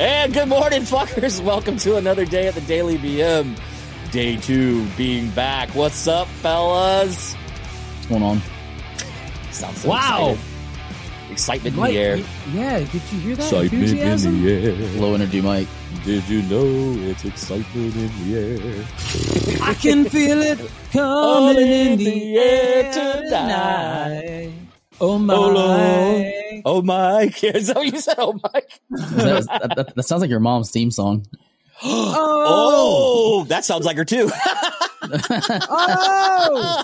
And good morning, fuckers. Welcome to another day at the Daily BM. Day two being back. What's up, fellas? What's going on? Sounds so Wow. excited. Excitement in the air. y- yeah, did you hear that Excitement enthusiasm? in the air. Low energy Mike. Did you know it's excitement in the air? I can feel it coming in in the the air air tonight. tonight. Oh my! Oh, Lord. Oh, Mike. Is that what you said? Oh, Mike. That, that- that- that sounds like your mom's theme song. Oh, that sounds like her too. Oh!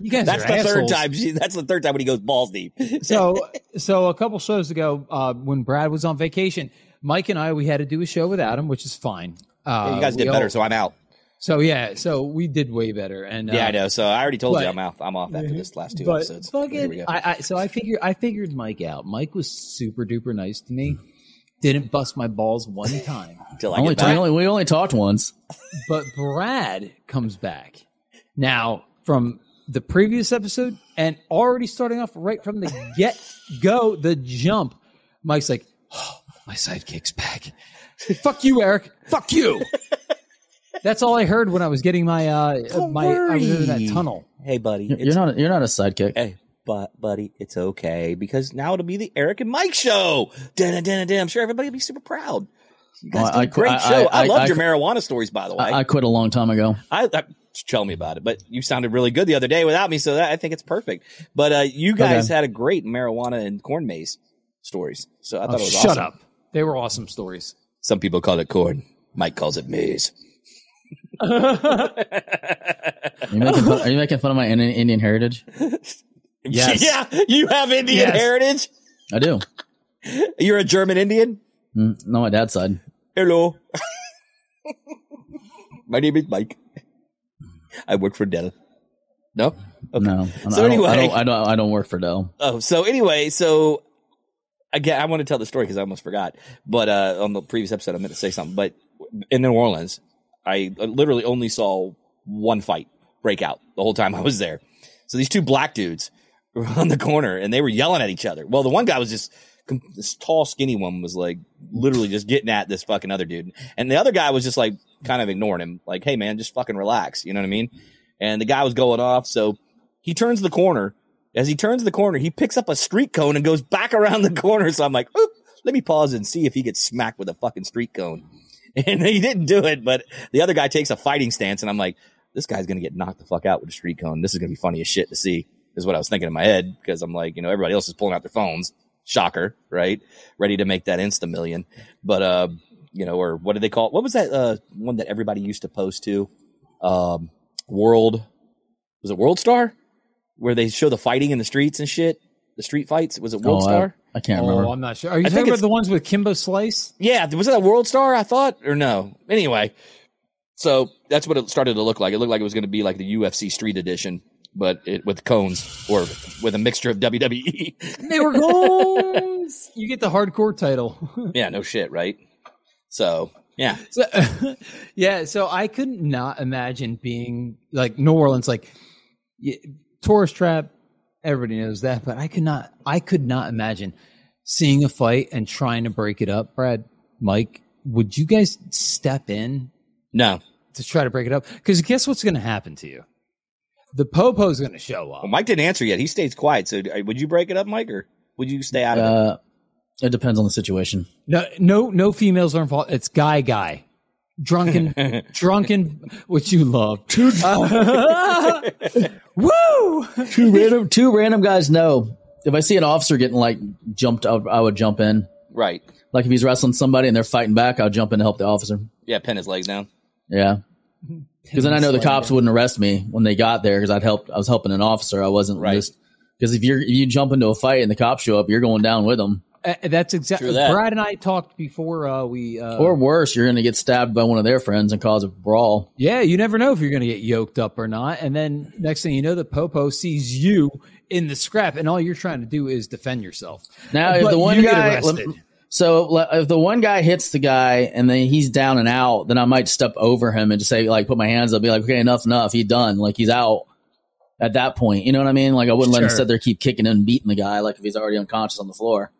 You guys That's are the third time. She, that's the third time when he goes balls deep. So, so a couple shows ago, uh, when Brad was on vacation, Mike and I we had to do a show without him, which is fine. Uh, you guys did better, all- so I'm out. So yeah, so we did way better. And Yeah, uh, I know. So I already told you I'm off. I'm off after this last two But episodes. Here we fucking, go. I, I, so I figured I figured Mike out. Mike was super duper nice to me. Didn't bust my balls one time. Till I Only, get back. we only we only talked once. But Brad comes back now from the previous episode and already starting off right from the get go, the jump. Mike's like, oh, my sidekick's back. Fuck you, Eric. Fuck you. That's all I heard when I was getting my uh Don't my I was in that tunnel. Hey, buddy. You're It's, not you're not a sidekick. hey, but buddy, it's okay because now it'll be the Eric and Mike show. Dun, dun, dun, dun. I'm sure everybody will be super proud. You guys Well, did I a qu- great I- show. I, I- loved I- your marijuana stories, by the way. I, I quit a long time ago. I, I tell me about it, but you sounded really good the other day without me, so that, I think it's perfect. But uh, you guys Okay. had a great marijuana and corn maze stories, so I thought Oh, it was shut awesome. up. They were awesome stories. Some people call it corn. Mike calls it maze. Are you making fun, are you making fun of my Indian, Indian heritage? Yes. yeah, you have Indian Yes. heritage. I do. You're a German Indian. Mm, no, my dad's side. Hello. My name is Mike. I work for Dell. No. Okay. No. I, So I don't, anyway- I don't, I don't I don't work for Dell. Oh, so anyway, so again, I want to tell the story because I almost forgot. But uh, on the previous episode, I meant to say something. But in New Orleans, I literally only saw one fight break out the whole time I was there. So these two black dudes were on the corner and they were yelling at each other. Well, the one guy was just this tall, skinny one was like literally just getting at this fucking other dude, and the other guy was just like kind of ignoring him, like, "Hey, man, just fucking relax." You know what I mean? And the guy was going off, so he turns the corner. As he turns the corner, he picks up a street cone and goes back around the corner. So I'm like, Oop, let me pause and see if he gets smacked with a fucking street cone. And he didn't do it, but the other guy takes a fighting stance, and I'm like, this guy's gonna get knocked the fuck out with a street cone. This is gonna be funny as shit to see. Is what I was thinking in my head because I'm like, you know, everybody else is pulling out their phones. Shocker, right? Ready to make that insta million. But uh, you know, or what did they call it? What was that uh one that everybody used to post to? Um, World was it World Star? Where they show the fighting in the streets and shit. The street fights. Was it World Oh, Star? I, can't oh, remember. Oh, I'm not sure. Are you I talking about the ones with Kimbo Slice? Yeah, was it a World Star? I thought, or no? Anyway, so that's what it started to look like. It looked like it was going to be like the UFC Street Edition, but it with cones or with a mixture of WWE. They were goals. you get the hardcore title. yeah, no shit, right? So yeah, So, yeah, so I could not imagine being like New Orleans, like tourist trap. Everybody knows that, but I could not. I could not imagine seeing a fight and trying to break it up. Brad, Mike, would you guys step in no. to try to break it up? Because guess what's going to happen to you? The popo's going to show up. Well, Mike didn't answer yet. He stays quiet. So uh, would you break it up, Mike, or would you stay out of it? Uh, it depends on the situation. No, no, no females are involved. It's guy, guy, drunken, drunken, which you love. Uh, woo! Two random two random guys know. If I see an officer getting like jumped out, I would jump in. Right. Like if he's wrestling somebody and they're fighting back, I'll jump in to help the officer. Yeah, pin his legs down. Yeah. Because then I know the cops wouldn't arrest me when they got there because I'd help. I was helping an officer. I wasn't Right. just because if you're if you jump into a fight and the cops show up, you're going down with them. Uh, that's exactly. True that. Brad and I talked before uh, we. Uh, Or worse, you're going to get stabbed by one of their friends and cause a brawl. yeah, you never know if you're going to get yoked up or not. And then next thing you know, the popo sees you in the scrap, and all you're trying to do is defend yourself. Now, if But the one you get guy, arrested. so if the one guy hits the guy and then he's down and out, then I might step over him and just say, like, put my hands up, be like, okay, enough, enough. He's done. Like he's out at that point. You know what I mean? Like I wouldn't let him Sure. sit there keep kicking and beating the guy like if he's already unconscious on the floor.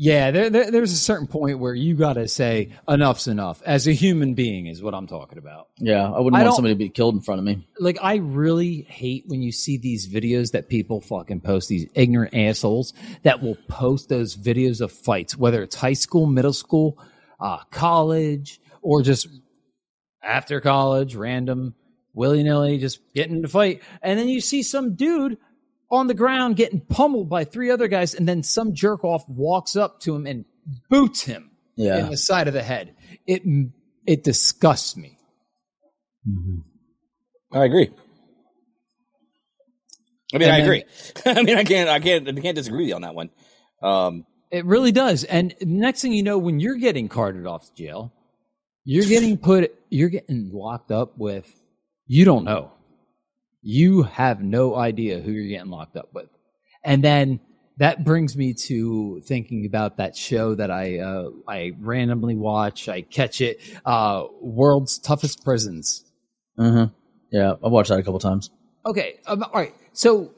Yeah, there, there, there's a certain point where you got to say enough's enough. As a human being, is what I'm talking about. Yeah, I wouldn't I want somebody to be killed in front of me. Like, I really hate when you see these videos that people fucking post. These ignorant assholes that will post those videos of fights, whether it's high school, middle school, uh, college, or just after college, random, willy nilly, just getting into fight. And then you see some dude on the ground getting pummeled by three other guys, and then some jerk off walks up to him and boots him in the side of the head. It it disgusts me. I agree. I mean, And I then- agree. I mean, I can't, I can't, I can't disagree with you on that one. Um, It really does. And next thing you know, when you're getting carted off to jail, you're getting put, you're getting locked up with, you don't know. You have no idea who you're getting locked up with. And then that brings me to thinking about that show that I, uh, I randomly watch. I catch it, uh, World's Toughest Prisons. uh-huh. yeah. I've watched that a couple times. Okay. Um, all right. So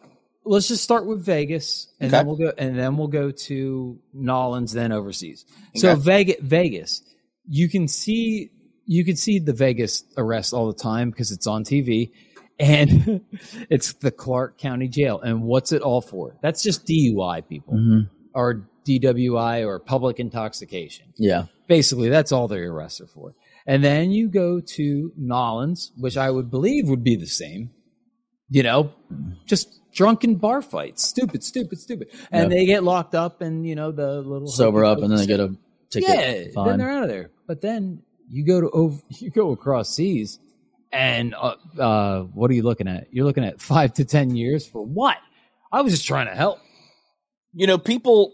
let's just start with Vegas, and then we'll go, and then we'll go to Nolans, then overseas. So Okay. Vegas, Vegas, you can see you can see the Vegas arrest all the time because it's on TV, and it's the Clark County Jail. And what's it all for? That's just DUI, people, Mhm. or DWI, or public intoxication Yeah, basically that's all their arrests are for and then you go to nolans which i would believe would be the same you know just drunken bar fights stupid stupid stupid and Yeah. they get locked up and you know the little sober up and then they get a ticket. yeah then they're out of there but then you go to over you go across seas and uh, uh what are you looking at you're looking at five to ten years for what i was just trying to help you know, people,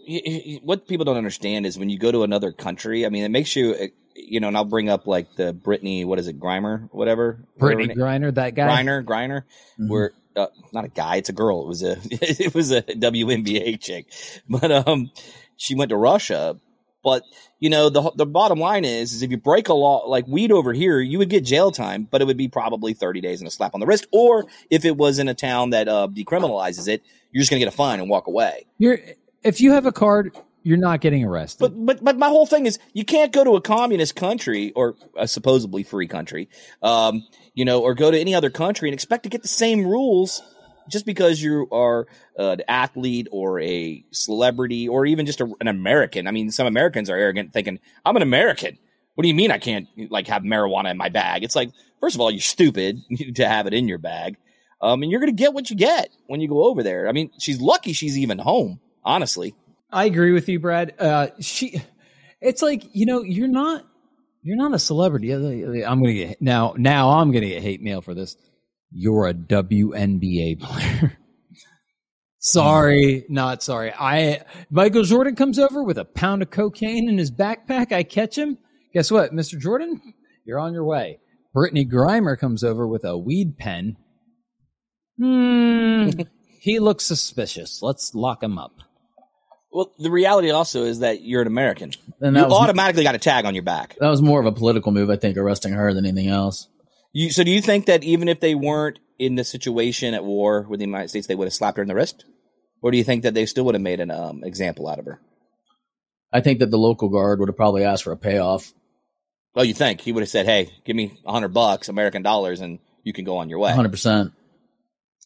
what people don't understand is when you go to another country, I mean, it makes you, uh, you know, and I'll bring up like the Brittany, what is it, Grimer, whatever? brittany griner that guy Griner, Griner, Mhm. where, uh, not a guy, it's a girl. It was a, it was a WNBA chick, but, um, she went to Russia. But, you know, the, the bottom line is, is if you break a law like weed over here, you would get jail time, but it would be probably 30 days and a slap on the wrist. Or if it was in a town that, uh, decriminalizes it, you're just going to get a fine and walk away. You're if you have a card, you're not getting arrested. But but but my whole thing is you can't go to a communist country or a supposedly free country, um, you know, or go to any other country and expect to get the same rules just because you are an athlete or a celebrity or even just a, an American. I mean, some Americans are arrogant, thinking I'm an American. What do you mean I can't like have marijuana in my bag? It's like first of all, you're stupid to have it in your bag. Um, and you're to get what you get when you go over there. I mean, she's lucky she's even home, honestly. I agree with you, Brad. Uh, she, it's like you know, you're not, you're not a celebrity. I'm gonna get now. Now I'm gonna get hate mail for this. You're a WNBA player. sorry, not sorry. I Michael Jordan comes over with a pound of cocaine in his backpack. I catch him. Guess what, Mr. Jordan? You're on your way. Brittany Grimer comes over with a weed pen. Hmm. he looks suspicious. Let's lock him up. Well, the reality also is that you're an American. And you that was automatically got a tag on your back. that was more of a political move, I think, arresting her than anything else. You, so do you think that even if they weren't in the situation at war with the United States, they would have slapped her in the wrist? Or do you think that they still would have made an um, example out of her? I think that the local guard would have probably asked for a payoff. Oh, you think he would have said, "Hey, give me a hundred bucks, American dollars, and you can go on your way." hundred percent.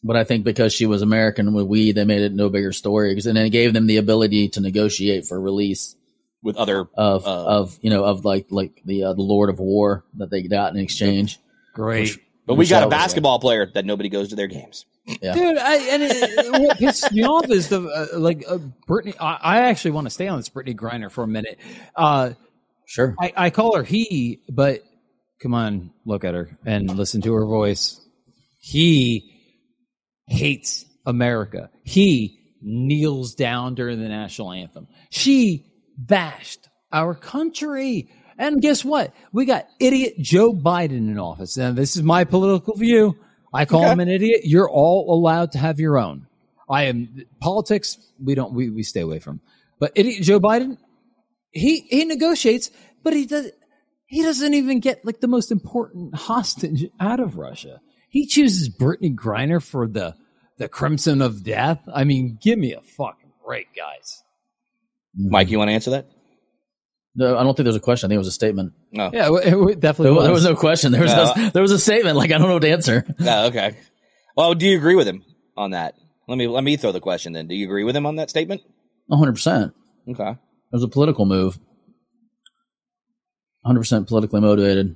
But I think because she was American with weed, they made it no bigger story, and then it gave them the ability to negotiate for release With other, of Uh, of you know of like like the uh, the Lord of War that they got in exchange. Great. but we got a was basketball player that nobody goes to their games. Yeah. Dude, I, and it, what pisses me off is the uh, like uh, Brittany. I, I actually want to stay on this Brittany Griner for a minute. Uh, Sure. I, I call her he, but come on, look at her and listen to her voice. He hates America. He kneels down during the national anthem. She bashed our country. And guess what? We got idiot Joe Biden in office. And this is my political view. I call Okay. him an idiot. You're all allowed to have your own. I am politics. We don't. We, we stay away from. But idiot Joe Biden, he he negotiates, but he does. He doesn't even get like the most important hostage out of Russia. He chooses Brittany Griner for the the crimson of death. I mean, give me a fucking break, guys. Mike, you want to answer that? No, I don't think there's a question. I think it was a statement. No. Yeah, it, it definitely There, was. there was no question. There was No. no, there was a statement. Like I don't know what to answer. Oh, okay. Well, do you agree with him on that? Let me let me throw the question then. Do you agree with him on that statement? 100. percent Okay. It was a political move. 100 percent politically motivated.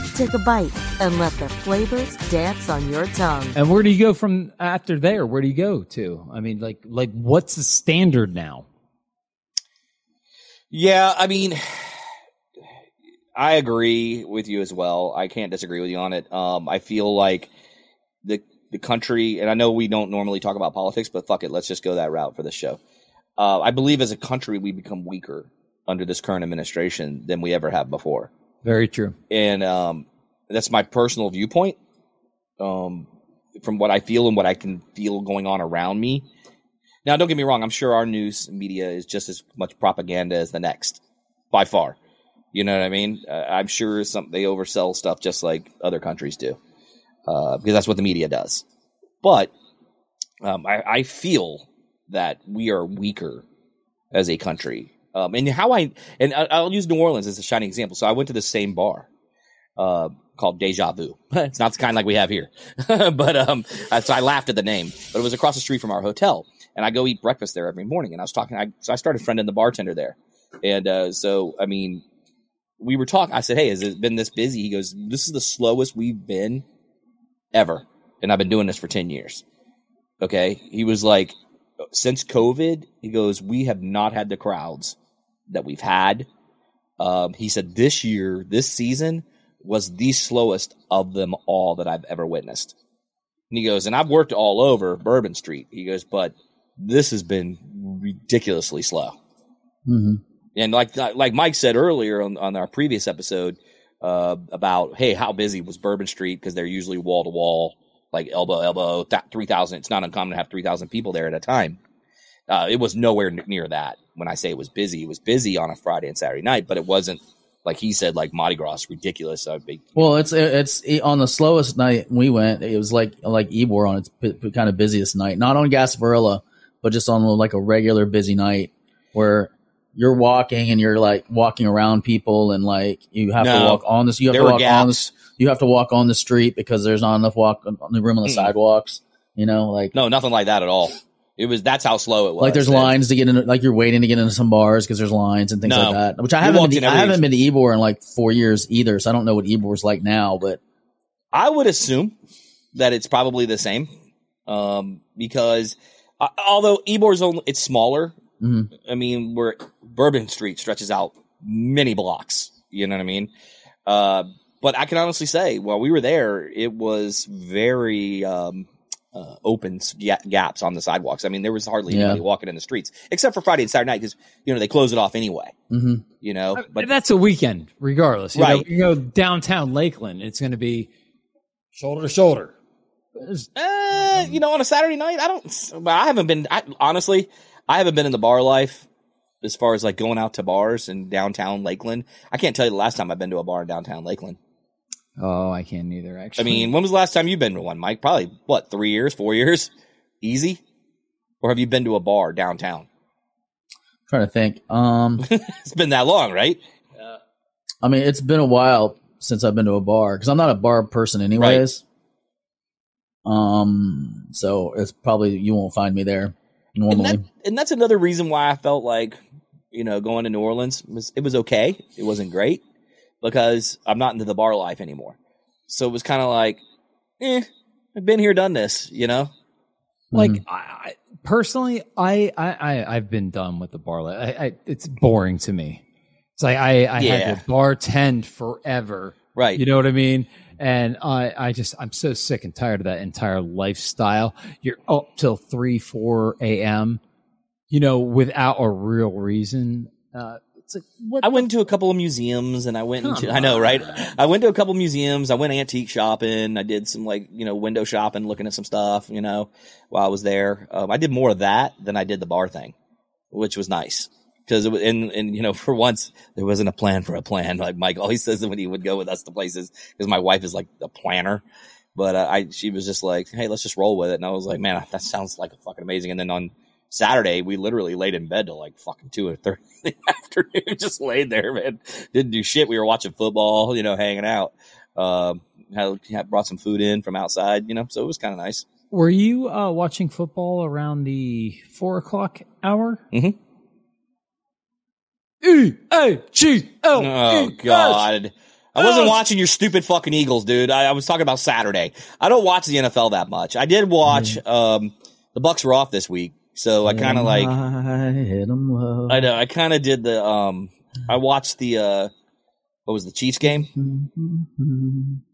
take a bite, and let the flavors dance on your tongue. and where do you go from after there? Where do you go to? I mean, like, like what's the standard now? Yeah, I mean, I agree with you as well. I can't disagree with you on it. Um, I feel like the the country, and I know we don't normally talk about politics, but fuck it, let's just go that route for this show. Uh, I believe as a country we become weaker under this current administration than we ever have before. Very true. and um, that's my personal viewpoint. Um, from what I feel and what I can feel going on around me. Now, don't get me wrong. I'm sure our news media is just as much propaganda as the next, by far. You know what I mean? Uh, I'm sure some they oversell stuff just like other countries do, uh, because that's what the media does. But um, I, I feel that we are weaker as a country. Um, and how I and I'll use New Orleans as a shining example. So I went to the same bar uh, called Deja Vu. it's not the kind like we have here, but um, so I laughed at the name. But it was across the street from our hotel, and I go eat breakfast there every morning. And I was talking, I, so I started friending the bartender there, and uh, so I mean, we were talking. I said, "Hey, has it been this busy?" He goes, "This is the slowest we've been ever, and I've been doing this for ten years." Okay, he was like, since COVID, he goes, we have not had the crowds that we've had. Um, he said this year, this season was the slowest of them all that I've ever witnessed. And he goes, and I've worked all over Bourbon Street. He goes, but this has been ridiculously slow. hmm And like like Mike said earlier on, on our previous episode uh, about, hey, how busy was Bourbon Street? Because they're usually wall to wall, like elbow elbow, th- three thousand. It's not uncommon to have three thousand people there at a time. Uh, it was nowhere near that. When I say it was busy, it was busy on a Friday and Saturday night, but it wasn't like he said, like Mardi Gras, ridiculous. Uh, big, Well, it's it's on the slowest night we went. It was like like Ybor on its p- p- kind of busiest night, not on Gasparilla, but just on like a regular busy night where you're walking and you're like walking around people and like you have to walk on this. You have to walk on this. You have to walk on the street because there's not enough walk on the room on the Mm-mm. sidewalks. You know, like no, nothing like that at all. It was that's how slow it was. like there's And- lines to get in. Like you're waiting to get into some bars because there's lines and things No. like that. Which I haven't. Been to, I haven't been to Ybor in like four years either, so I don't know what Ybor's like now. But I would assume that it's probably the same, um, because uh, although Ybor's only it's smaller. Mhm. I mean, where Bourbon Street stretches out many blocks. You know what I mean? Uh, but I can honestly say, while we were there, it was very um, uh, open s- ga- gaps on the sidewalks. I mean, there was hardly Yeah. anybody walking in the streets except for Friday and Saturday night because you know they close it off anyway. hmm You know, But but that's a weekend, regardless. You know, Right. you go downtown Lakeland, it's going to be shoulder to shoulder. Uh, you know, on a Saturday night, I don't. But I haven't been. I, honestly, I haven't been in the bar life as far as like going out to bars in downtown Lakeland. I can't tell you the last time I've been to a bar in downtown Lakeland. Oh, I can't either. Actually, I mean, when was the last time you've been to one, Mike? Probably what three years, four years, easy. Or have you been to a bar downtown? I'm trying to think. Um, It's been that long, right? I mean, it's been a while since I've been to a bar because I'm not a bar person, anyways. Um, so it's probably you won't find me there And, normally. that, and that's another reason why I felt like, you know, going to New Orleans was it was okay. It wasn't great because I'm not into the bar life anymore. So it was kind of like, eh, I've been here, done this, you know. like Mhm. I, I personally, I, I, I, I've been done with the bar. life. I, I, it's boring to me. It's like I, I Yeah. had to bartend forever. Right. You know what I mean? And I, I just, I'm so sick and tired of that entire lifestyle. You're up till three, four a.m. you know, without a real reason. Uh, it's like I went to a couple of museums and I went Come into, I know, right? I went to a couple of museums. I went antique shopping. I did some like, you know, window shopping, looking at some stuff, you know, while I was there. Um, I did more of that than I did the bar thing, which was nice. Cause it was, and, and, you know, for once, there wasn't a plan for a plan. Like Mike always says when he would go with us to places, cause my wife is like a planner. But uh, I, she was just like, "Hey, let's just roll with it." And I was like, "Man, that sounds like fucking amazing." And then on Saturday, we literally laid in bed till like fucking two or three in the afternoon, just laid there, man. Didn't do shit. We were watching football, you know, hanging out. Um, had, had brought some food in from outside, you know, so it was kind of nice. Were you uh, watching football around the four o'clock hour? Mm-hmm. E A G L. Oh. God. I wasn't watching your stupid fucking Eagles, dude. I, I was talking about Saturday. I don't watch the NFL that much. I did watch, um, the Bucks were off this week. So I kind of like, I hit 'em low. I know. I kind of did the. Um, I watched the. Uh, what was the Chiefs game?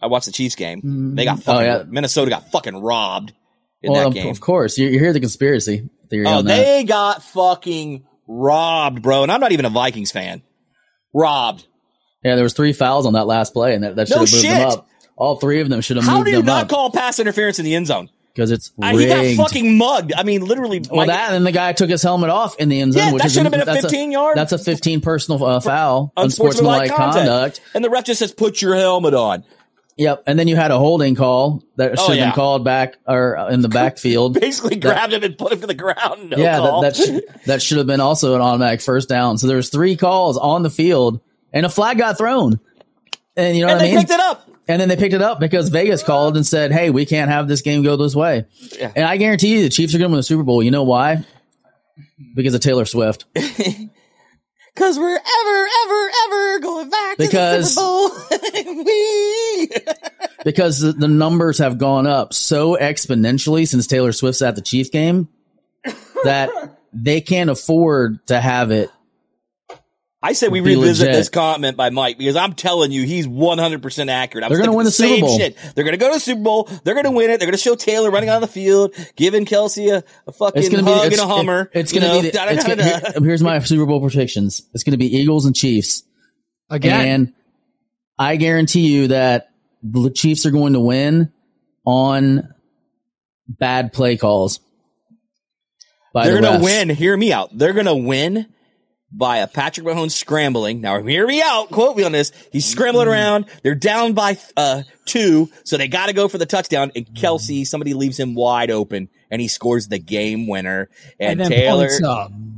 I watched the Chiefs game. They got fucking. Oh, yeah. Minnesota got fucking robbed in well, that of, game. of course, you, you hear the conspiracy theory Oh, on that. they got fucking robbed, bro. And I'm not even a Vikings fan. Robbed. Yeah, there was three fouls on that last play, and that, that should No have moved them up. All three of them should have How moved do you not up call pass interference in the end zone? Because it's Uh, he got fucking mugged. I mean, literally. well, that and the guy took his helmet off in the end zone, Yeah, which that should have been a that's 15 yard. That's a 15 personal uh, foul, unsportsmanlike unsportsmanlike conduct. conduct. And the ref just says, "Put your helmet on." Yep, and then you had a holding call that should Oh, have yeah. been called back or uh, in the backfield. Basically, grabbed him and put him to the ground. No yeah, call. that that, sh- that should have been also an automatic first down. So there was three calls on the field, and a flag got thrown. And you know and what I they mean? picked it up. And then they picked it up because Vegas called and said, "Hey, we can't have this game go this way." Yeah. And I guarantee you, the Chiefs are going to win the Super Bowl. You know why? Because of Taylor Swift. Cause we're ever, ever, ever going back Because- to the Super Bowl. we. because the, the numbers have gone up so exponentially since Taylor Swift's at the Chief game that they can't afford to have it. I say we Be revisit legit. this comment by Mike because I'm telling you, he's 100% accurate. I was They're gonna win the Super same Bowl. Shit. They're going to go to the Super Bowl. They're going to win it. They're going to show Taylor running on the field, giving Kelce a, a fucking It's going to hug be and a Hummer. it- it's going to be the, here- here's my Super Bowl predictions. It's going to be Eagles and Chiefs, Again, and I guarantee you that the Chiefs are going to win on bad play calls. By They're the going to win. Hear me out. They're going to win by a Patrick Mahomes scrambling. Now, hear me out. Quote me on this. He's scrambling around. They're down by uh, two, so they got to go for the touchdown. And Kelce, somebody leaves him wide open, and he scores the game winner. And, and then Taylor.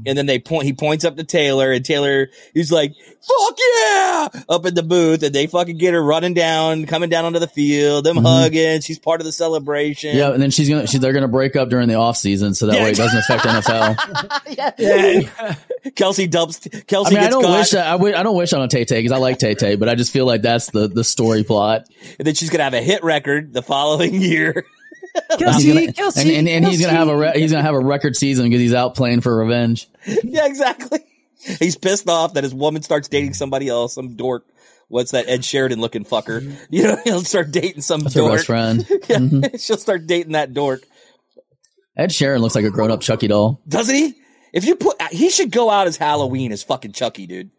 And then they point. He points up to Taylor, and Taylor he's like, "Fuck yeah!" up in the booth, and they fucking get her running down, coming down onto the field, them hugging. She's part of the celebration. Mm-hmm. Yeah, and then she's gonna they're gonna break up during the off season, so that Yeah. way it doesn't affect NFL. Yeah. Kelce dumps. I Kelce mean, I don't caught, wish that, I, w- I don't wish on a Tay Tay because I like Tay Tay, but I just feel like that's the the story plot. and then she's gonna have a hit record the following year. He's Kelce, gonna- Kelce, and, and, and he's gonna have a re- he's gonna have a record season because he's out playing for revenge. yeah, exactly. He's pissed off that his woman starts dating somebody else, some dork. What's that Ed Sheridan looking fucker? You know, he'll start dating some That's her dork. best friend. Yeah, mm-hmm. she'll start dating that dork. Ed Sheridan looks like a grown up Chucky doll. Doesn't he? If you put, he should go out as Halloween as fucking Chucky, dude,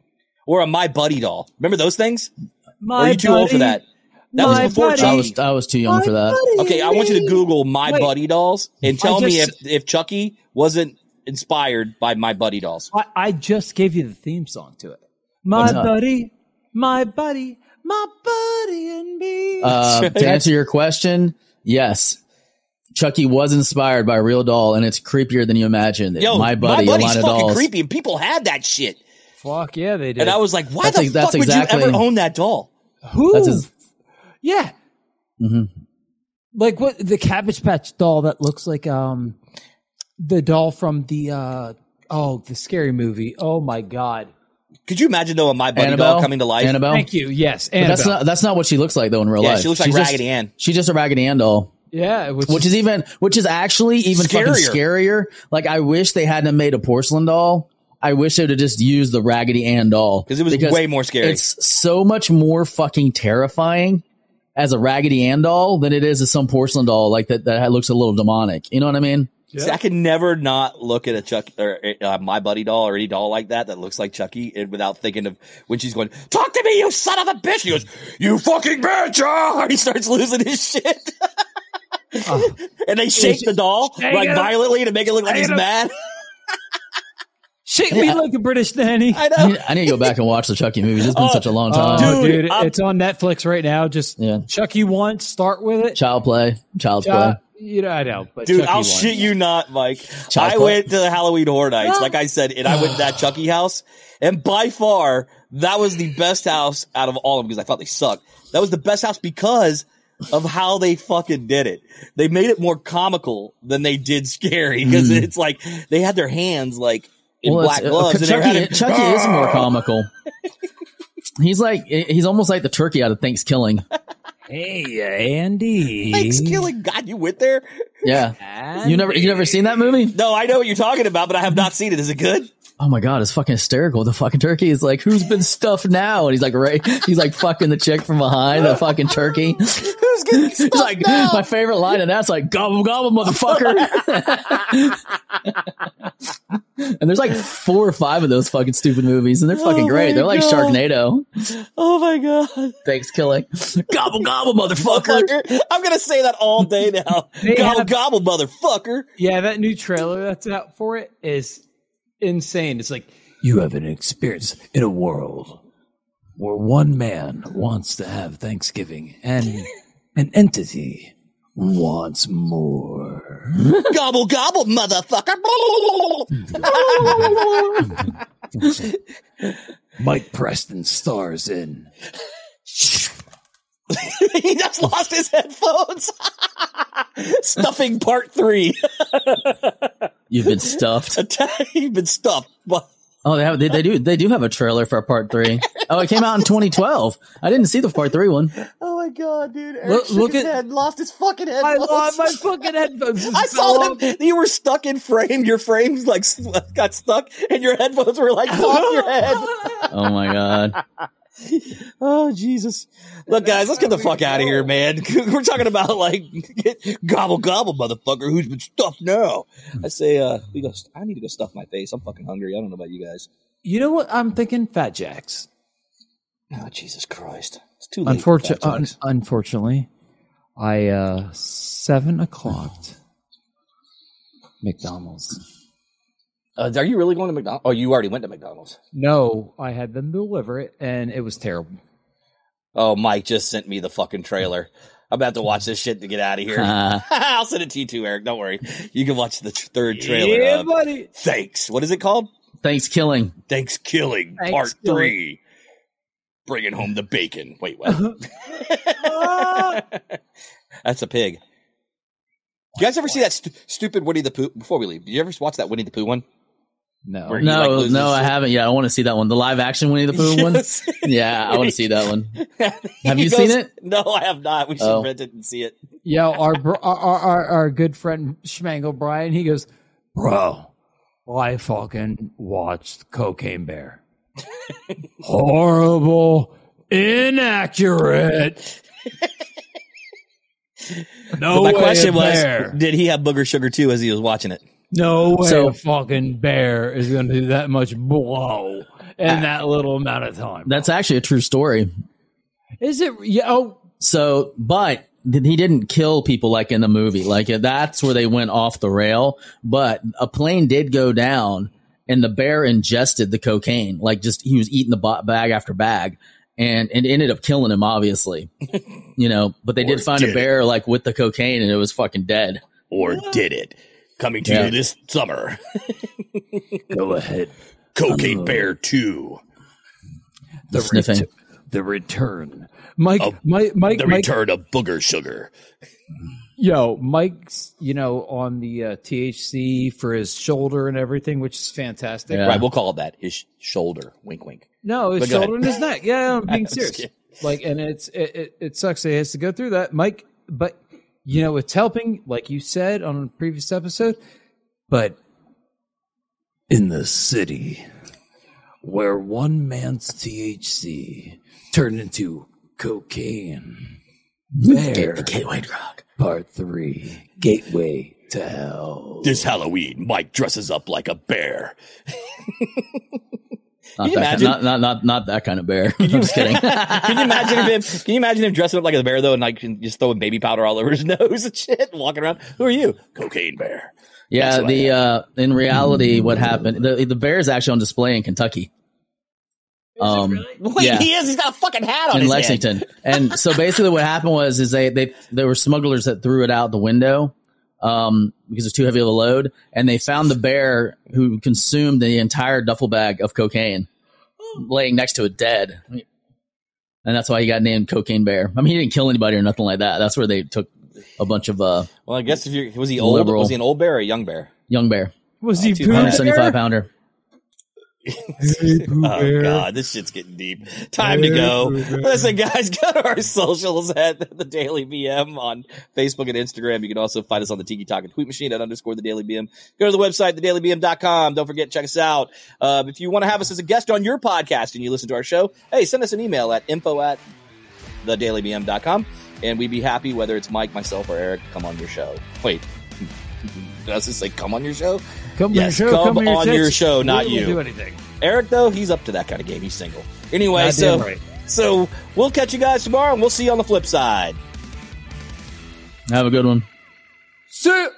or a My Buddy doll. Remember those things? or my are you too old for buddy- that? That was before buddy- I was I was too young for that. Okay, I want you to Google My Wait. Buddy dolls and tell I me if if Chucky wasn't inspired by My Buddy dolls. I, I just gave you the theme song to it. My buddy, my buddy, my buddy and me. Uh, to answer your question, yes. Chucky was inspired by a real doll, and it's creepier than you imagine. Yo, my buddy, a buddy's fucking dolls. creepy, and people had that shit. Fuck yeah, they did. And I was like, why That's the ex- that's fuck would exactly- you ever own that doll? who? That's his- yeah. Mhm. Like what the Cabbage Patch doll that looks like um the doll from the uh oh the scary movie. Oh my god. Could you imagine though a My Buddy Annabelle doll coming to life? Annabelle. Thank you. Yes, But that's not that's not what she looks like though in real Yeah, life. she looks like She's just- Raggedy Ann. She's just a Raggedy Ann doll. yeah, which, which is even which is actually even fucking Scarier. scarier. Like I wish they hadn't made a porcelain doll. I wish they would have just used the Raggedy Ann doll because it was way more scary. It's so much more fucking terrifying as a Raggedy Ann doll than it is as some porcelain doll like that that looks a little demonic. You know what I mean? See, I can never not look at a Chuck or uh, my buddy doll or any doll like that that looks like Chucky and without thinking of when she's going, "Talk to me, you son of a bitch!" He goes, "You fucking bitch!" ah!" He starts losing his shit, and they shake the doll like it. violently to make it look like he's it. mad. Shake me like a British nanny. I I need, I need to go back and watch the Chucky movies. It's been Oh, such a long Oh, time. Dude, dude, it's on Netflix right now. Just Yeah. Chucky one, start with it. Child play, child's Uh, play. you know, I know, but Dude, Chucky I'll one. shit you not, Mike. Child's I play. went to the Halloween Horror Nights, like I said, and I went to that Chucky house, and by far, that was the best house out of all of them because I thought they sucked. That was the best house because of how they fucking did it. They made it more comical than they did scary because it's like they had their hands like in Well, black it's- uh, gloves. and they Chucky, had Chucky is more comical. He's like he's almost like the turkey out of Thanksgiving. Hey, Andy. Thanks, killing. God, you went there? Yeah, you never you never seen that movie? No, I know what you're talking about, but I have not seen it. Is it good? Oh my god, it's fucking hysterical. The fucking turkey is like, who's been stuffed now? And he's like, right, he's like fucking the chick from behind the fucking turkey. Who's getting He's stuffed like, now? my favorite line, and that's like, gobble gobble, motherfucker. and there's like four or five of those fucking stupid movies, and they're fucking Oh great. They're like God. Sharknado. Oh my god. ThanksKilling. Gobble gobble, motherfucker. Motherfucker. I'm gonna say that all day now. Gobble have- gobble, motherfucker. Yeah, that new trailer that's out for it is insane. It's like you have an experience in a world where one man wants to have Thanksgiving and an entity wants more. Gobble gobble, motherfucker. Mike Preston stars in he just lost his headphones. Stuffing part three. You've been stuffed. You've been stuffed. But Oh, they have they, they do they do have a trailer for part three. Oh, it came out in 2012. I didn't see the part three one. oh my god, dude! Eric Look- look his at- head, lost his fucking head. I lost my fucking headphones. I saw them. You were stuck in frame. Your frames like got stuck, and your headphones were like off your head. Oh my god. Oh Jesus! Look, guys, let's get the fuck out of here, man. We're talking about like gobble gobble, motherfucker. Who's been stuffed now? I say, uh, we go. I need to go stuff my face. I'm fucking hungry. I don't know about you guys. You know what? I'm thinking Fat Jacks. Oh Jesus Christ! It's too late. Unfortunately, for Fat unfortunately, I uh seven o'clock McDonald's. Uh, are you really going to McDonald's? Oh, you already went to McDonald's. No, I had them deliver it, and it was terrible. Oh, Mike just sent me the fucking trailer. I'm about to watch this shit to get out of here. Uh, I'll send it to you too, Eric. Don't worry. You can watch the third trailer. yeah, of buddy. Thanks. What is it called? ThanksKilling. Thanks Killing Part Three. Bringing home the bacon. Wait, what? That's a pig. You guys ever see that stu- stupid Winnie the Pooh? Before we leave, did you ever watch that Winnie the Pooh one? No, Where he, like, No, no, I haven't yet. I want to see that one. The live action Winnie the Pooh one. Yeah, I want to see that one. Have you goes- seen it? No, I have not. We should Oh. rent it and see it. yeah, our, our our our our good friend Schmangle Brian, he goes, bro, I fucking watched Cocaine Bear. Horrible, inaccurate. No But my way question was, bear. did he have booger sugar too as he was watching it? No way So- a fucking bear is going to do that much blow in uh, that little amount of time. That's actually a true story. Is it? Yeah. Oh, So, but he didn't kill people like in the movie. Like uh, that's where they went off the rail. But a plane did go down, and the bear ingested the cocaine. Like just he was eating the bag after bag, and and it ended up killing him. Obviously, you know. But they did find did a bear like with the cocaine, and it was fucking dead. Or did it? Coming to Yeah. you this summer. go ahead. Cocaine Bear 2. The Sniffing. ret- the return. Mike, Oh, Mike, Mike, The Mike, return of booger sugar. yo, Mike's, you know, on the uh, THC for his shoulder and everything, which is fantastic. Yeah. Right, we'll call it that. His sh- shoulder. Wink, wink. No, his But go shoulder and his neck. Yeah, I'm being just serious. Like, and it's it, it, it sucks that he has to go through that, Mike. But you know, it's helping, like you said on a previous episode. But in the city, where one man's THC turned into cocaine, there, gateway drug. part three, gateway Tell. This Halloween, Mike dresses up like a bear. Not, you that, imagine? Not, not not not that kind of bear. I'm just kidding. can you imagine him? Can you imagine him dressing up like a bear though, and like just throwing baby powder all over his nose and shit, walking around? Who are you? Cocaine bear. yeah, That's what I the uh, in reality, what happened? The the bear is actually on display in Kentucky. Um, Wait, yeah. he is. He's got a fucking hat on in his Lexington. And so basically what happened was is they they there were smugglers that threw it out the window um because it's too heavy of a load and they found the bear who consumed the entire duffel bag of cocaine laying next to it dead. And that's why he got named Cocaine Bear. I mean, he didn't kill anybody or nothing like that. That's where they took a bunch of uh Well, I guess if you was he old? Liberal. Was he an old bear or a young bear? young bear, Was he two Pooh hundred 175 Oh god, this shit's getting deep. Time to go. Listen, guys, go to our socials at the Daily BM on Facebook and Instagram. You can also find us on the Tiki Talk and Tweet Machine at underscore the Daily BM. Go to the website, thedailybm.com. Don't forget, check us out. Um, if you want to have us as a guest on your podcast and you listen to our show, hey, send us an email at info at thedailybm.com and we'd be happy whether it's Mike, myself, or Eric come on your show. Wait. Does it say come on your show? Come Yes, on your show. come Come, on your, your show, not We you. Do anything. Eric though, he's up to that kind of game. He's single. Anyway, Goddamn so right. so we'll catch you guys tomorrow, and we'll see you on the flip side. Have a good one. See. ya.